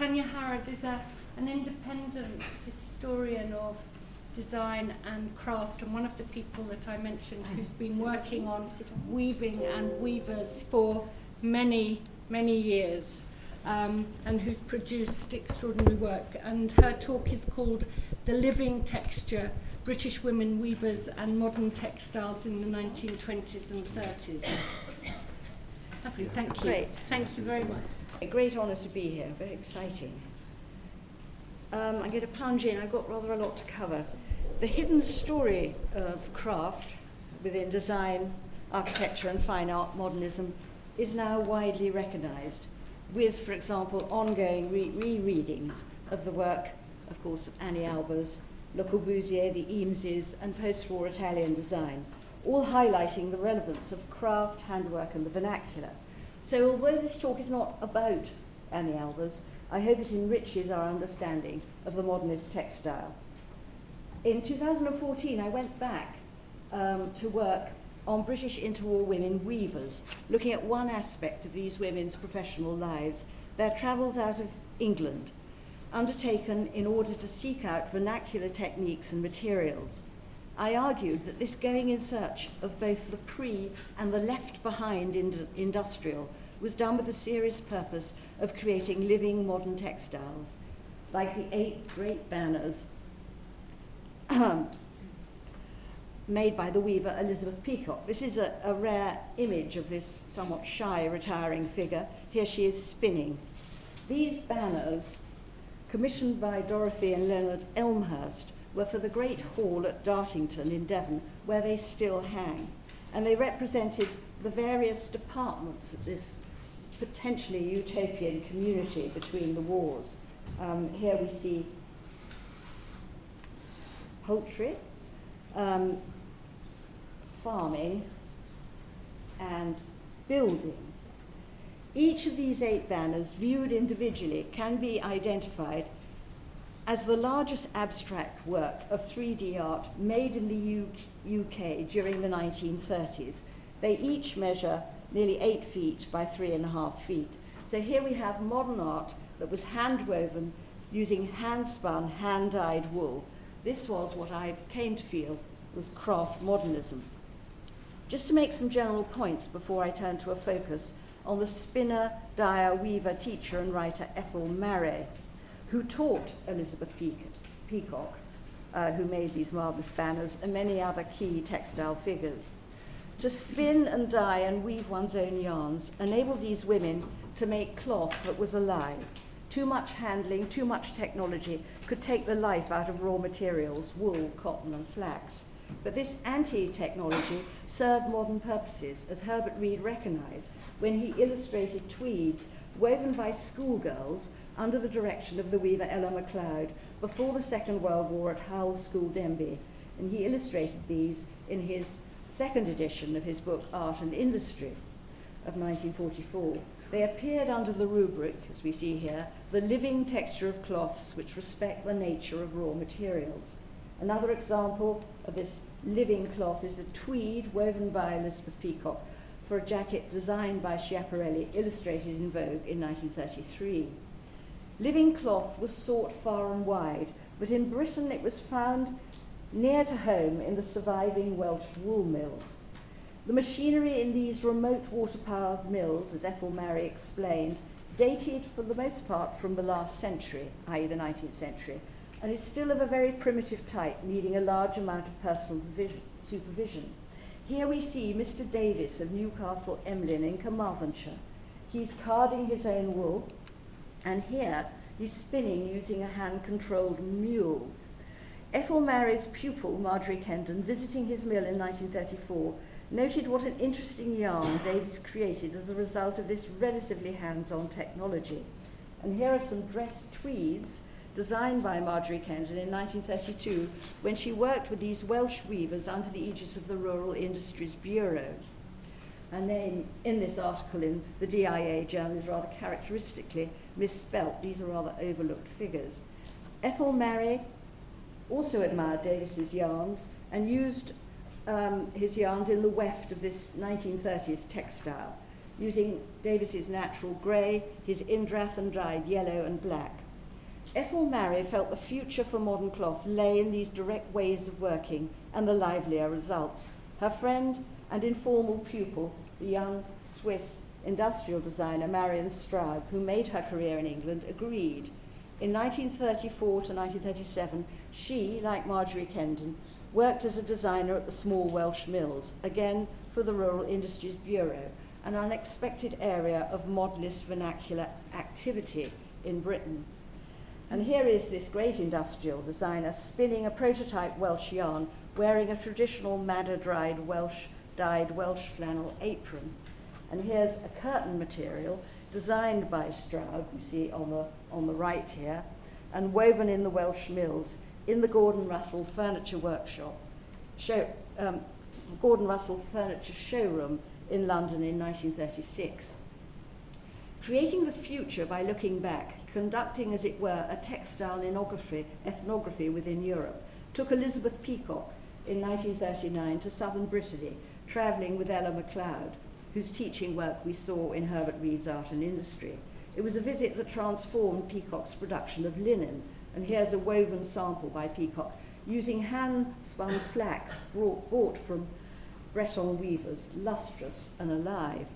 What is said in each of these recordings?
Tanya Harrod is a, an independent historian of design and craft, and one of the people that I mentioned who's been working on weaving and weavers for many, many years. Um, and who's produced extraordinary work. And her talk is called The Living Texture British Women Weavers and Modern Textiles in the 1920s and 30s. Lovely, thank you. Great. Thank you very much. A great honour to be here, very exciting. Um, I'm going to plunge in, I've got rather a lot to cover. The hidden story of craft within design, architecture, and fine art modernism is now widely recognised, with, for example, ongoing re- rereadings of the work, of course, of Anni Albers, Le Corbusier, the Eameses, and post war Italian design, all highlighting the relevance of craft, handwork, and the vernacular. So, although this talk is not about Anni Albers, I hope it enriches our understanding of the modernist textile. In 2014, I went back um, to work on British interwar women weavers, looking at one aspect of these women's professional lives, their travels out of England, undertaken in order to seek out vernacular techniques and materials. I argued that this going in search of both the pre and the left behind ind- industrial was done with the serious purpose of creating living modern textiles, like the eight great banners made by the weaver Elizabeth Peacock. This is a, a rare image of this somewhat shy, retiring figure. Here she is spinning. These banners, commissioned by Dorothy and Leonard Elmhirst, were for the Great Hall at Dartington in Devon, where they still hang. And they represented the various departments of this potentially utopian community between the wars. Um, here we see poultry, um, farming, and building. Each of these eight banners, viewed individually, can be identified as the largest abstract work of 3D art made in the UK during the 1930s. They each measure nearly eight feet by three and a half feet. So here we have modern art that was hand woven using hand spun, hand dyed wool this was what I came to feel was craft modernism. Just to make some general points before I turn to a focus on the spinner, dyer, weaver, teacher, and writer Ethel Mairet, who taught Elizabeth Peacock, uh, who made these marvelous banners, and many other key textile figures. To spin and dye and weave one's own yarns enabled these women to make cloth that was alive too much handling, too much technology could take the life out of raw materials, wool, cotton, and flax. But this anti technology served modern purposes, as Herbert Read recognized when he illustrated tweeds woven by schoolgirls under the direction of the weaver Ella Macleod before the Second World War at Hull School, Denbigh. And he illustrated these in his second edition of his book Art and Industry of 1944. They appeared under the rubric, as we see here, the living texture of cloths which respect the nature of raw materials. Another example of this living cloth is a tweed woven by Elizabeth Peacock for a jacket designed by Schiaparelli, illustrated in Vogue in 1933. Living cloth was sought far and wide, but in Britain it was found near to home in the surviving Welsh wool mills. The machinery in these remote water powered mills, as Ethel Mairet explained, dated for the most part from the last century, i.e., the 19th century, and is still of a very primitive type, needing a large amount of personal supervision. Here we see Mr. Davis of Newcastle Emlyn in Carmarthenshire. He's carding his own wool, and here he's spinning using a hand controlled mule. Ethel Mairet's pupil, Marjorie Kendon, visiting his mill in 1934, noted what an interesting yarn Davis created as a result of this relatively hands-on technology. And here are some dress tweeds designed by Marjorie Kendon in 1932 when she worked with these Welsh weavers under the aegis of the Rural Industries Bureau. Her name in this article in the DIA journal is rather characteristically misspelt. These are rather overlooked figures. Ethel Mairet also admired Davis's yarns and used um, his yarns in the weft of this 1930s textile. using Davis's natural grey, his Indrath and dyed yellow and black. Ethel Mairet felt the future for modern cloth lay in these direct ways of working and the livelier results. Her friend and informal pupil, the young Swiss industrial designer Marianne Straub, who made her career in England, agreed. In 1934 to 1937, she, like Marjorie Kendon, worked as a designer at the small Welsh mills, again for the Rural Industries Bureau, an unexpected area of modernist vernacular activity in Britain. And here is this great industrial designer spinning a prototype Welsh yarn, wearing a traditional madder dried Welsh dyed Welsh flannel apron. And here's a curtain material designed by Straub, you see on the, on the right here, and woven in the Welsh mills in the Gordon Russell Furniture Workshop, show, um, Gordon Russell Furniture Showroom in London in 1936. Creating the future by looking back, conducting, as it were, a textile ethnography, ethnography within Europe, took Elizabeth Peacock in 1939 to southern Brittany, travelling with Ella MacLeod, whose teaching work we saw in Herbert Read's Art and Industry. It was a visit that transformed Peacock's production of linen, and here's a woven sample by Peacock using hand spun flax brought, bought from Breton weavers, lustrous and alive.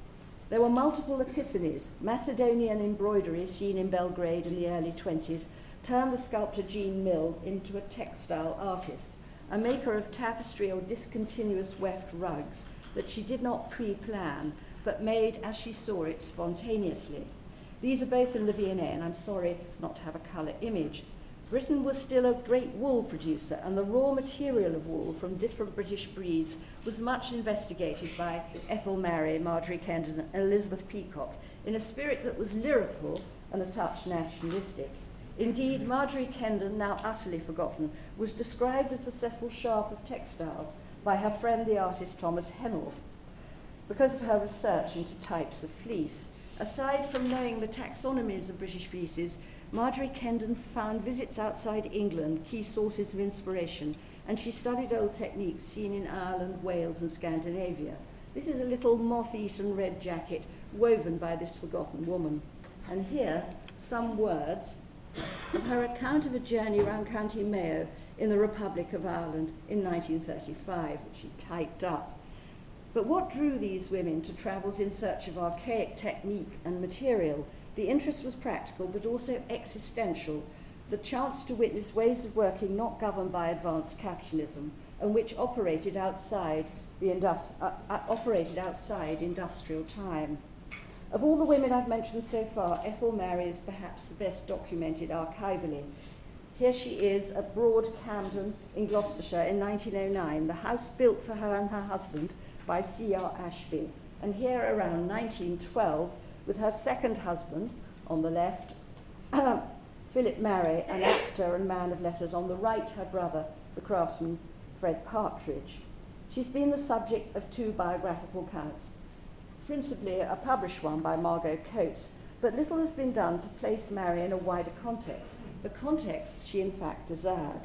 There were multiple epiphanies. Macedonian embroidery, seen in Belgrade in the early 20s, turned the sculptor Jean Mill into a textile artist, a maker of tapestry or discontinuous weft rugs that she did not pre plan, but made as she saw it spontaneously. These are both in the V&A, and I'm sorry not to have a colour image. Britain was still a great wool producer, and the raw material of wool from different British breeds was much investigated by Ethel Mairet, Marjorie Kendon, and Elizabeth Peacock in a spirit that was lyrical and a touch nationalistic. Indeed, Marjorie Kendon, now utterly forgotten, was described as the Cecil Sharp of textiles by her friend the artist Thomas Hennell because of her research into types of fleece. Aside from knowing the taxonomies of British fleeces, Marjorie Kendon found visits outside England key sources of inspiration, and she studied old techniques seen in Ireland, Wales, and Scandinavia. This is a little moth eaten red jacket woven by this forgotten woman. And here, some words her account of a journey around County Mayo in the Republic of Ireland in 1935, which she typed up. But what drew these women to travels in search of archaic technique and material the interest was practical but also existential, the chance to witness ways of working not governed by advanced capitalism and which operated outside, the indus- uh, uh, operated outside industrial time. Of all the women I've mentioned so far, Ethel Mairet is perhaps the best documented archivally. Here she is at Broad Camden in Gloucestershire in 1909, the house built for her and her husband by C.R. Ashbee. And here around 1912, with her second husband on the left, um, Philip Mairet, an actor and man of letters, on the right, her brother, the craftsman Fred Partridge. She's been the subject of two biographical accounts, principally a published one by Margot Coatts, but little has been done to place Mairet in a wider context, the context she in fact desired.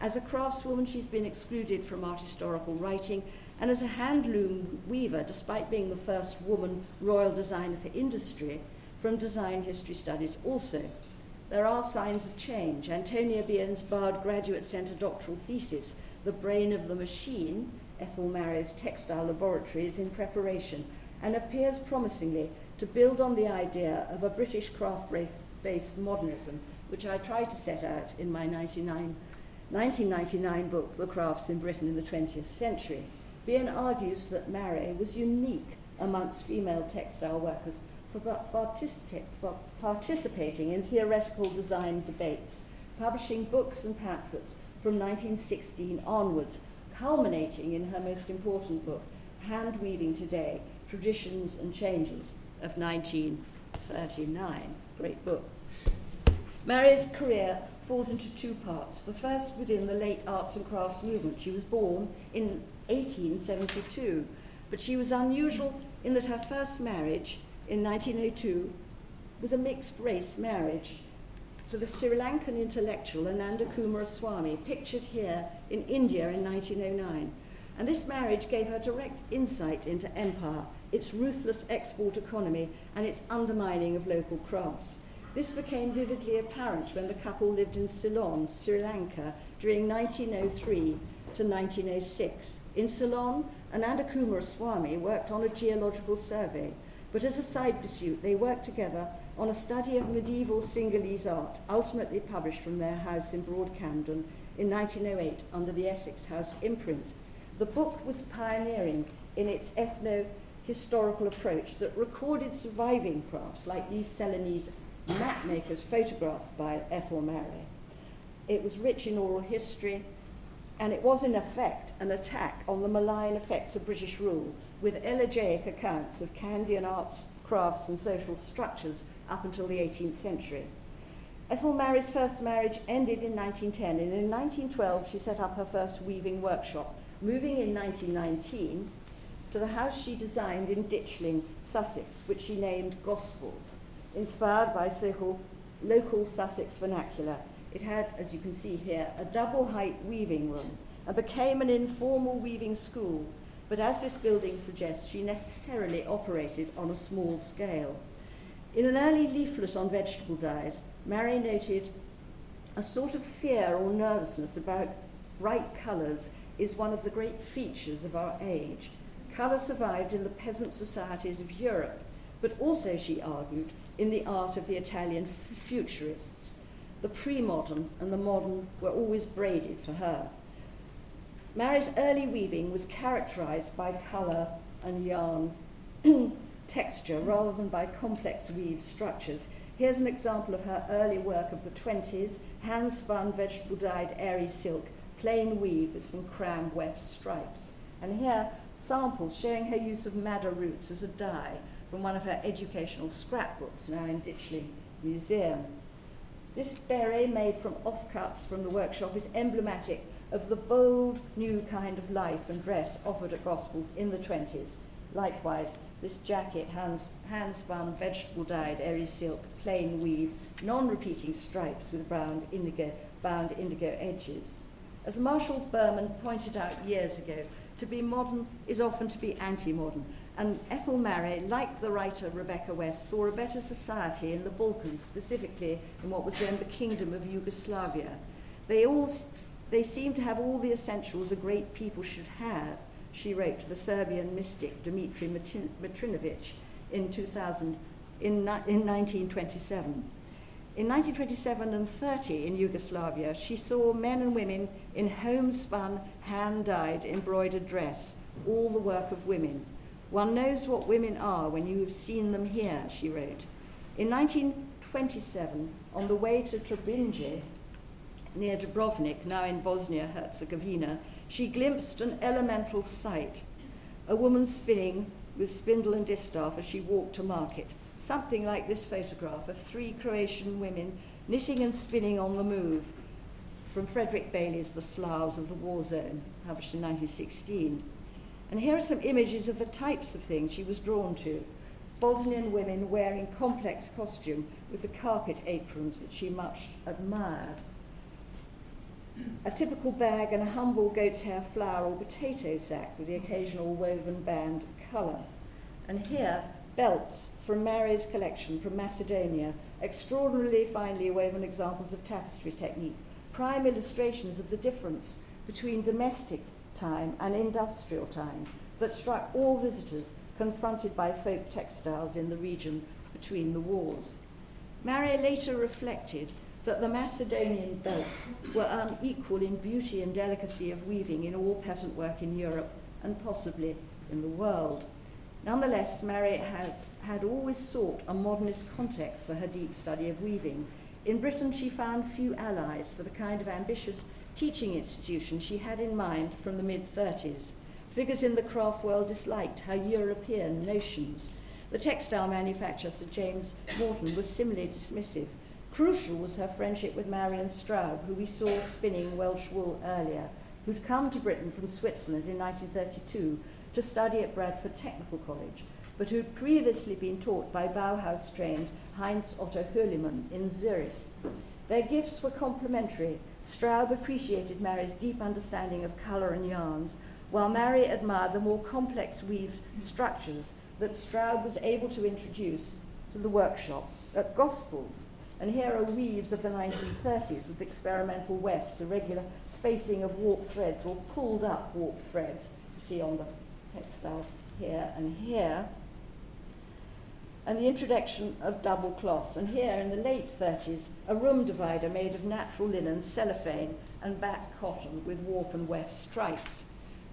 As a craftswoman, she's been excluded from art historical writing and as a handloom weaver, despite being the first woman royal designer for industry, from design history studies also. There are signs of change. Antonia Bierne's Bard Graduate Center doctoral thesis, The Brain of the Machine, Ethel Mairet's Textile Laboratory, is in preparation and appears promisingly to build on the idea of a British craft based modernism, which I tried to set out in my 1999 book, The Crafts in Britain in the 20th Century. Bierne argues that Mairet was unique amongst female textile workers for, for participating in theoretical design debates, publishing books and pamphlets from 1916 onwards, culminating in her most important book, Hand Weaving Today Traditions and Changes of 1939. Great book. Mairet's career falls into two parts. The first within the late arts and crafts movement. She was born in 1872. But she was unusual in that her first marriage in 1902 was a mixed race marriage to the Sri Lankan intellectual Ananda Coomaraswamy, pictured here in India in 1909. And this marriage gave her direct insight into empire its ruthless export economy, and its undermining of local crafts. This became vividly apparent when the couple lived in Ceylon, Sri Lanka, during 1903 to 1906. In Ceylon, Ananda Swami worked on a geological survey, but as a side pursuit, they worked together on a study of medieval Sinhalese art, ultimately published from their house in Broad Camden in 1908 under the Essex House imprint. The book was pioneering in its ethno historical approach that recorded surviving crafts like these Ceylonese mapmakers photographed by Ethel Mairet. It was rich in oral history, and it was in effect an attack on the malign effects of British rule, with elegiac accounts of Kandyan arts, crafts, and social structures up until the 18th century. Ethel Mairet's first marriage ended in 1910, and in 1912 she set up her first weaving workshop, moving in 1919 to the house she designed in Ditchling, Sussex, which she named Gospels, inspired by so local Sussex vernacular. It had, as you can see here, a double height weaving room and became an informal weaving school. But as this building suggests, she necessarily operated on a small scale. In an early leaflet on vegetable dyes, Mairet noted a sort of fear or nervousness about bright colours is one of the great features of our age. Colour survived in the peasant societies of Europe, but also, she argued, in the art of the Italian futurists. The pre modern and the modern were always braided for her. Mairet's early weaving was characterized by colour and yarn texture rather than by complex weave structures. Here's an example of her early work of the 20s hand spun, vegetable dyed, airy silk, plain weave with some cram weft stripes. And here, samples showing her use of madder roots as a dye from one of her educational scrapbooks, now in Ditchling Museum. This beret made from offcuts from the workshop is emblematic of the bold new kind of life and dress offered at Gospels in the 20s. Likewise, this jacket, hands, hand spun, vegetable dyed, airy silk, plain weave, non repeating stripes with brown indigo, bound indigo edges. As Marshall Berman pointed out years ago, to be modern is often to be anti modern. And Ethel Mairet, like the writer Rebecca West, saw a better society in the Balkans, specifically in what was then the Kingdom of Yugoslavia. They, all, they seem to have all the essentials a great people should have she wrote to the Serbian mystic Dmitri Mitrinovic in 2000, in, in 1927. In 1927 and 30 in Yugoslavia, she saw men and women in homespun, hand dyed, embroidered dress, all the work of women. One knows what women are when you have seen them here, she wrote. In 1927, on the way to Trebinje, near Dubrovnik, now in Bosnia Herzegovina, she glimpsed an elemental sight a woman spinning with spindle and distaff as she walked to market. Something like this photograph of three Croatian women knitting and spinning on the move from Frederick Bailey's The Slavs of the War Zone, published in 1916. And here are some images of the types of things she was drawn to. Bosnian women wearing complex costume with the carpet aprons that she much admired a typical bag and a humble goat's hair flour or potato sack with the occasional woven band of colour. And here, belts from Mairet's collection from Macedonia, extraordinarily finely woven examples of tapestry technique, prime illustrations of the difference between domestic time and industrial time that struck all visitors confronted by folk textiles in the region between the wars. Mairet later reflected that the Macedonian belts were unequal in beauty and delicacy of weaving in all peasant work in Europe and possibly in the world. Nonetheless, Mairet has, had always sought a modernist context for her deep study of weaving. In Britain, she found few allies for the kind of ambitious teaching institution she had in mind from the mid 30s. Figures in the craft world disliked her European notions. The textile manufacturer, Sir James Morton, was similarly dismissive. Crucial was her friendship with Marianne Straub, who we saw spinning Welsh wool earlier, who'd come to Britain from Switzerland in 1932 to study at Bradford Technical College, but who'd previously been taught by Bauhaus trained Heinz Otto Hürlimann in Zurich. Their gifts were complementary. Straub appreciated Mairet's deep understanding of colour and yarns, while Mairet admired the more complex weaved structures that Straub was able to introduce to the workshop at Gospels. And here are weaves of the 1930s with experimental wefts, irregular spacing of warp threads or pulled up warp threads, you see on the textile here and here. And the introduction of double cloths. And here in the late 30s, a room divider made of natural linen, cellophane, and back cotton with warp and weft stripes.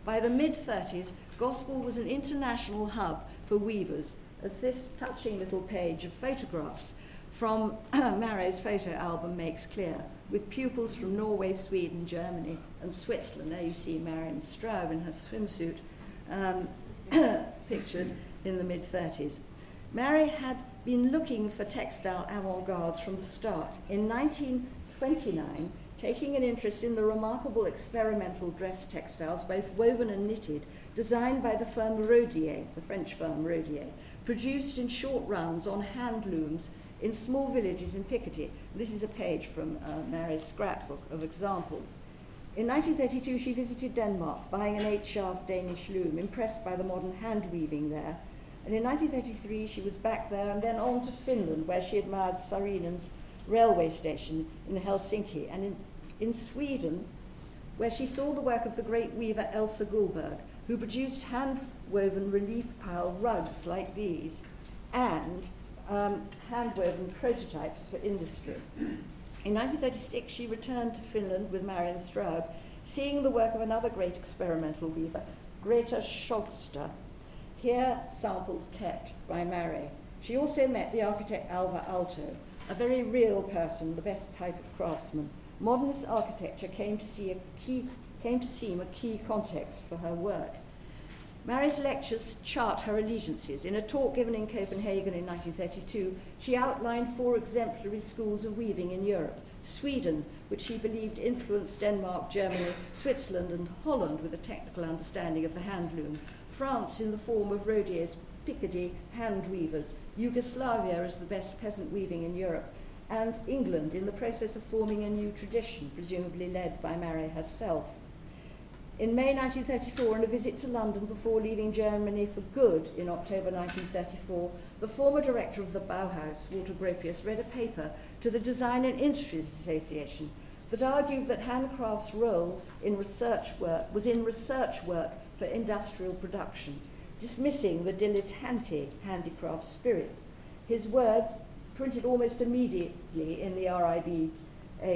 By the mid 30s, Gospel was an international hub for weavers, as this touching little page of photographs from Mairet's photo album makes clear, with pupils from Norway, Sweden, Germany, and Switzerland. There you see Marianne Straub in her swimsuit, um, pictured in the mid 30s. Mairet had been looking for textile avant gardes from the start. In 1929, taking an interest in the remarkable experimental dress textiles, both woven and knitted, designed by the firm Rodier, the French firm Rodier, produced in short runs on hand looms in small villages in Picardy. This is a page from uh, Mairet's scrapbook of examples. In 1932, she visited Denmark, buying an eight shaft Danish loom, impressed by the modern hand weaving there. And in 1933, she was back there and then on to Finland, where she admired Saarinen's railway station in Helsinki, and in, in Sweden, where she saw the work of the great weaver Elsa Gullberg, who produced hand woven relief pile rugs like these and um, hand woven prototypes for industry. In 1936, she returned to Finland with Marianne Straub, seeing the work of another great experimental weaver, Greta Skogster. Here, samples kept by Mairet. She also met the architect Alvar Aalto, a very real person, the best type of craftsman. Modernist architecture came to, see a key, came to seem a key context for her work. Mairet's lectures chart her allegiances. In a talk given in Copenhagen in 1932, she outlined four exemplary schools of weaving in Europe Sweden, which she believed influenced Denmark, Germany, Switzerland, and Holland with a technical understanding of the handloom, France in the form of Rodier's Picardy hand weavers, Yugoslavia as the best peasant weaving in Europe, and England in the process of forming a new tradition, presumably led by Mairet herself. In May 1934, on a visit to London before leaving Germany for good in October 1934, the former director of the Bauhaus, Walter Gropius, read a paper to the Design and Industries Association that argued that handcraft's role in research work was in research work for industrial production, dismissing the dilettante handicraft spirit. His words, printed almost immediately in the RIBA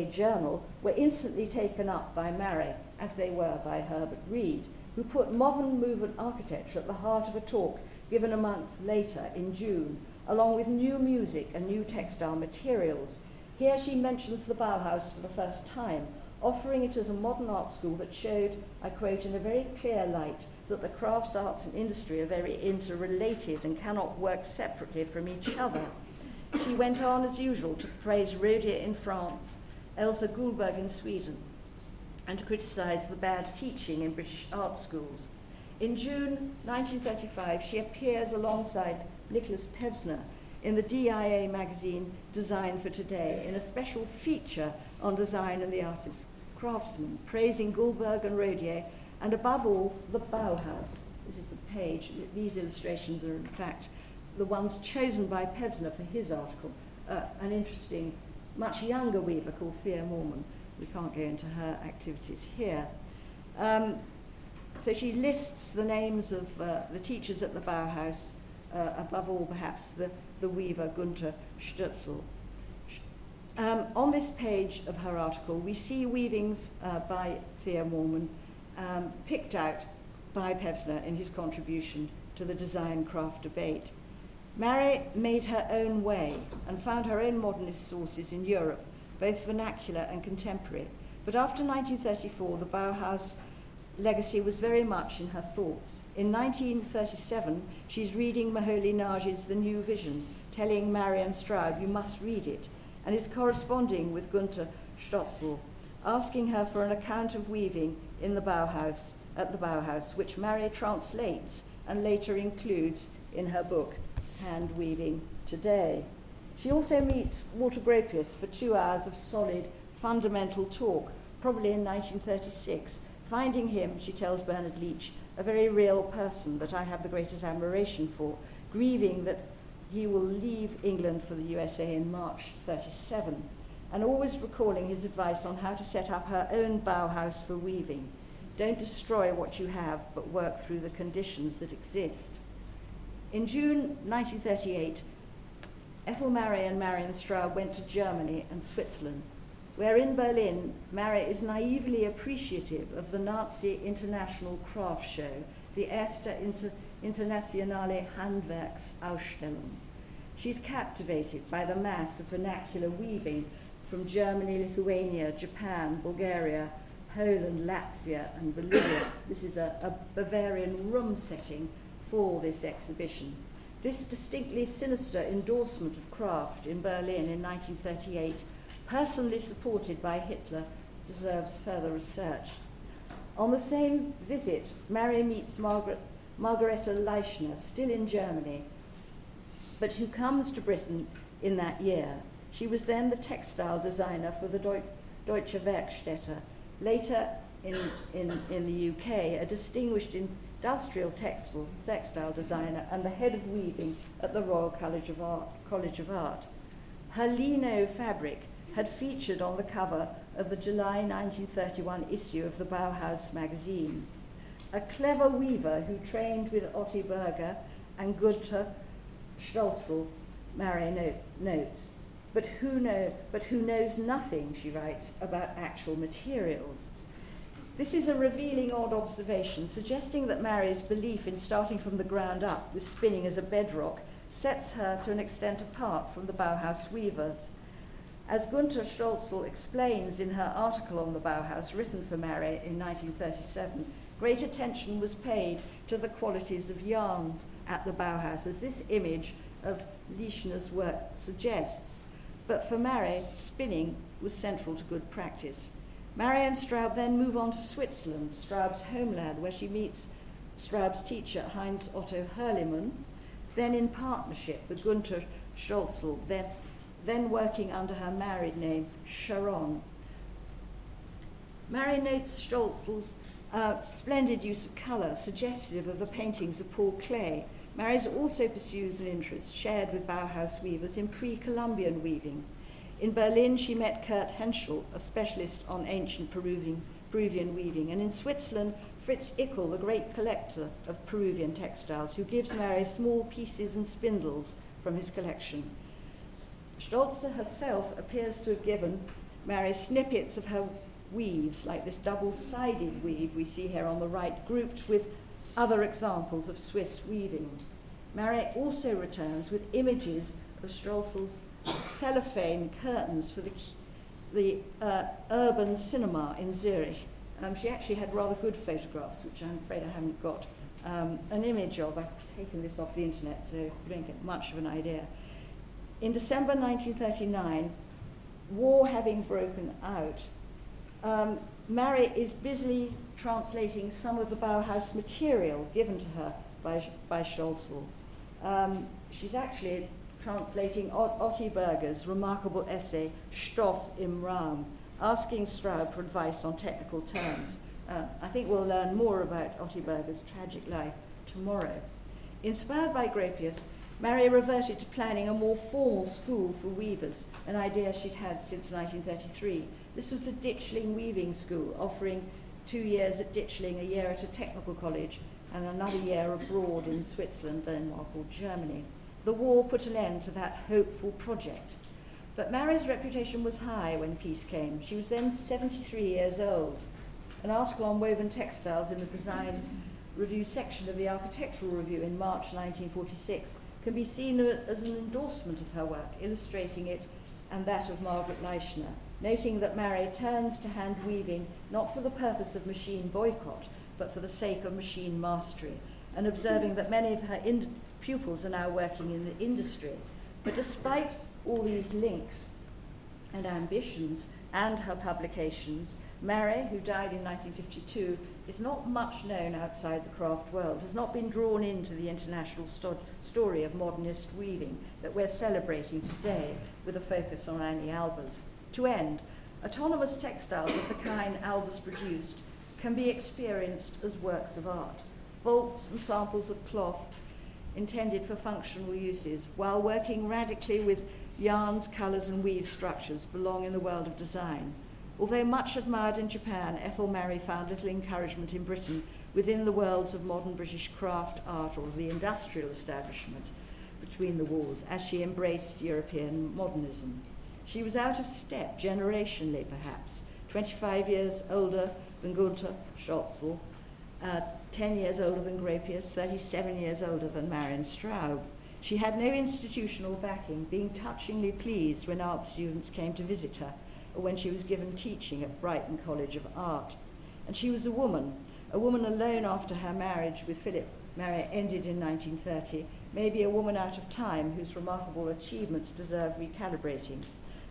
journal, were instantly taken up by Mairet as they were by Herbert Read, who put modern movement architecture at the heart of a talk given a month later in June, along with new music and new textile materials. Here she mentions the Bauhaus for the first time, offering it as a modern art school that showed, I quote, in a very clear light, that the crafts, arts, and industry are very interrelated and cannot work separately from each other. She went on, as usual, to praise Rodier in France, Elsa Gullberg in Sweden, and to criticise the bad teaching in British art schools. In June 1935, she appears alongside Nicholas Pevsner in the DIA magazine Design for Today in a special feature on design and the artist craftsman, praising Gullberg and Rodier, and above all, the Bauhaus. This is the page. These illustrations are, in fact, the ones chosen by Pevsner for his article. Uh, an interesting, much younger weaver called Theo Moorman we can't go into her activities here. Um, so she lists the names of uh, the teachers at the Bauhaus, uh, above all perhaps the, the weaver Gunta Stölzl. Um, on this page of her article, we see weavings uh, by Theo Moorman um, picked out by Pevsner in his contribution to the design craft debate. Mairet made her own way and found her own modernist sources in Europe both vernacular and contemporary. But after 1934, the Bauhaus legacy was very much in her thoughts. In 1937, she's reading Moholy-Nagy's The New Vision, telling Marianne Straub, you must read it, and is corresponding with Gunta Stölzl, asking her for an account of weaving in the Bauhaus, at the Bauhaus, which Mairet translates and later includes in her book, Hand Weaving Today. She also meets Walter Gropius for two hours of solid, fundamental talk, probably in 1936. Finding him, she tells Bernard Leach, a very real person that I have the greatest admiration for. grieving that he will leave England for the USA in March 37, and always recalling his advice on how to set up her own Bauhaus for weaving. Don't destroy what you have, but work through the conditions that exist. In June 1938, Ethel Mairet and Marianne Straub went to Germany and Switzerland, where in Berlin, Mairet is naively appreciative of the Nazi International Craft Show, the Erste Inter- Internationale Handwerksausstellung. She's captivated by the mass of vernacular weaving from Germany, Lithuania, Japan, Bulgaria, Poland, Latvia, and Bolivia. this is a, a Bavarian room setting for this exhibition. This distinctly sinister endorsement of craft in Berlin in 1938, personally supported by Hitler, deserves further research. On the same visit, Mairet meets Margaret, Margareta Leischner, still in Germany, but who comes to Britain in that year. She was then the textile designer for the Deutsche Werkstätte, later in, in, in the UK, a distinguished industrial textile, textile designer and the head of weaving at the Royal College of Art. College of Art. Her lino fabric had featured on the cover of the July 1931 issue of the Bauhaus magazine. A clever weaver who trained with Otti Berger and Gunta Stölzl, Mairet note, notes, but who, know, but who knows nothing, she writes, about actual materials. This is a revealing odd observation, suggesting that Mairet's belief in starting from the ground up with spinning as a bedrock sets her to an extent apart from the Bauhaus weavers. As Gunta Stölzl explains in her article on the Bauhaus, written for Mairet in 1937, great attention was paid to the qualities of yarns at the Bauhaus, as this image of Leischner's work suggests. But for Mairet, spinning was central to good practice. Mairet and Straub then move on to Switzerland, Straub's homeland, where she meets Straub's teacher, Heinz Otto Hürlimann, then in partnership with Gunta Stölzl, then, then working under her married name, Sharon. Mairet notes Stölzl's uh, splendid use of colour, suggestive of the paintings of Paul Klee, Mairet's also pursues an interest shared with Bauhaus weavers in pre Columbian weaving. In Berlin, she met Kurt Henschel, a specialist on ancient Peruvian, Peruvian weaving, and in Switzerland, Fritz Iklé, the great collector of Peruvian textiles, who gives Mairet small pieces and spindles from his collection. Stölzl herself appears to have given Mairet snippets of her weaves, like this double sided weave we see here on the right, grouped with other examples of Swiss weaving. Mairet also returns with images of Stölzl's cellophane curtains for the, the uh, urban cinema in Zurich. Um, she actually had rather good photographs, which I'm afraid I haven't got um, an image of. I've taken this off the internet, so you don't get much of an idea. In December 1939, war having broken out, um, Mairet is busily translating some of the Bauhaus material given to her by, by Stölzl. Um, she's actually translating Otti Berger's remarkable essay, Stoff im Raum, asking Straub for advice on technical terms. Uh, I think we'll learn more about Otti Berger's tragic life tomorrow. Inspired by Gropius, Mairet reverted to planning a more formal school for weavers, an idea she'd had since 1933. This was the Ditchling Weaving School, offering two years at Ditchling, a year at a technical college, and another year abroad in Switzerland, Denmark, or Germany. The war put an end to that hopeful project. But Mairet's reputation was high when peace came. She was then 73 years old. An article on woven textiles in the Design Review section of the Architectural Review in March 1946 can be seen as an endorsement of her work, illustrating it and that of Margaret Leischner, noting that Mairet turns to hand weaving not for the purpose of machine boycott, but for the sake of machine mastery, and observing that many of her in- pupils are now working in the industry. But despite all these links and ambitions and her publications, Mairet, who died in 1952, is not much known outside the craft world, has not been drawn into the international sto- story of modernist weaving that we're celebrating today with a focus on Anni Albers. To end, autonomous textiles of the kind Albers produced can be experienced as works of art. Bolts and samples of cloth intended for functional uses, while working radically with yarns, colours, and weave structures belong in the world of design. Although much admired in Japan, Ethel Mairet found little encouragement in Britain within the worlds of modern British craft art or the industrial establishment between the wars as she embraced European modernism. She was out of step generationally, perhaps, 25 years older than Gunta Stölzl, uh, 10 years older than Gropius, 37 years older than Marianne Straub. She had no institutional backing, being touchingly pleased when art students came to visit her or when she was given teaching at Brighton College of Art. And she was a woman, a woman alone after her marriage with Philip Mairet ended in 1930, maybe a woman out of time whose remarkable achievements deserve recalibrating.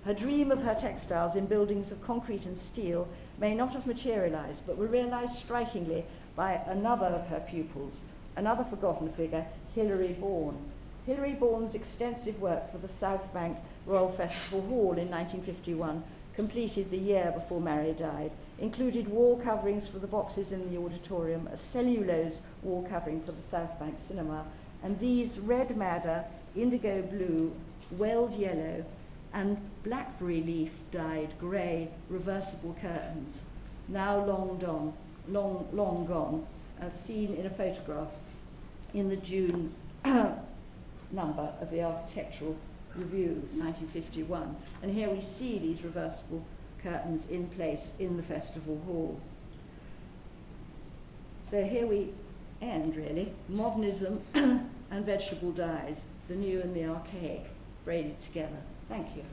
Her dream of her textiles in buildings of concrete and steel may not have materialized, but were realized strikingly by another of her pupils, another forgotten figure, Hilary Bourne. Hilary Bourne's extensive work for the South Bank Royal Festival Hall in 1951, completed the year before Mairet died, included wall coverings for the boxes in the auditorium, a cellulose wall covering for the South Bank Cinema, and these red madder, indigo blue, weld yellow, and blackberry leaf dyed grey reversible curtains, now long, don, long, long gone, as seen in a photograph in the June number of the Architectural Review 1951. And here we see these reversible curtains in place in the festival hall. So here we end, really. Modernism and vegetable dyes, the new and the archaic, braided together. Thank you.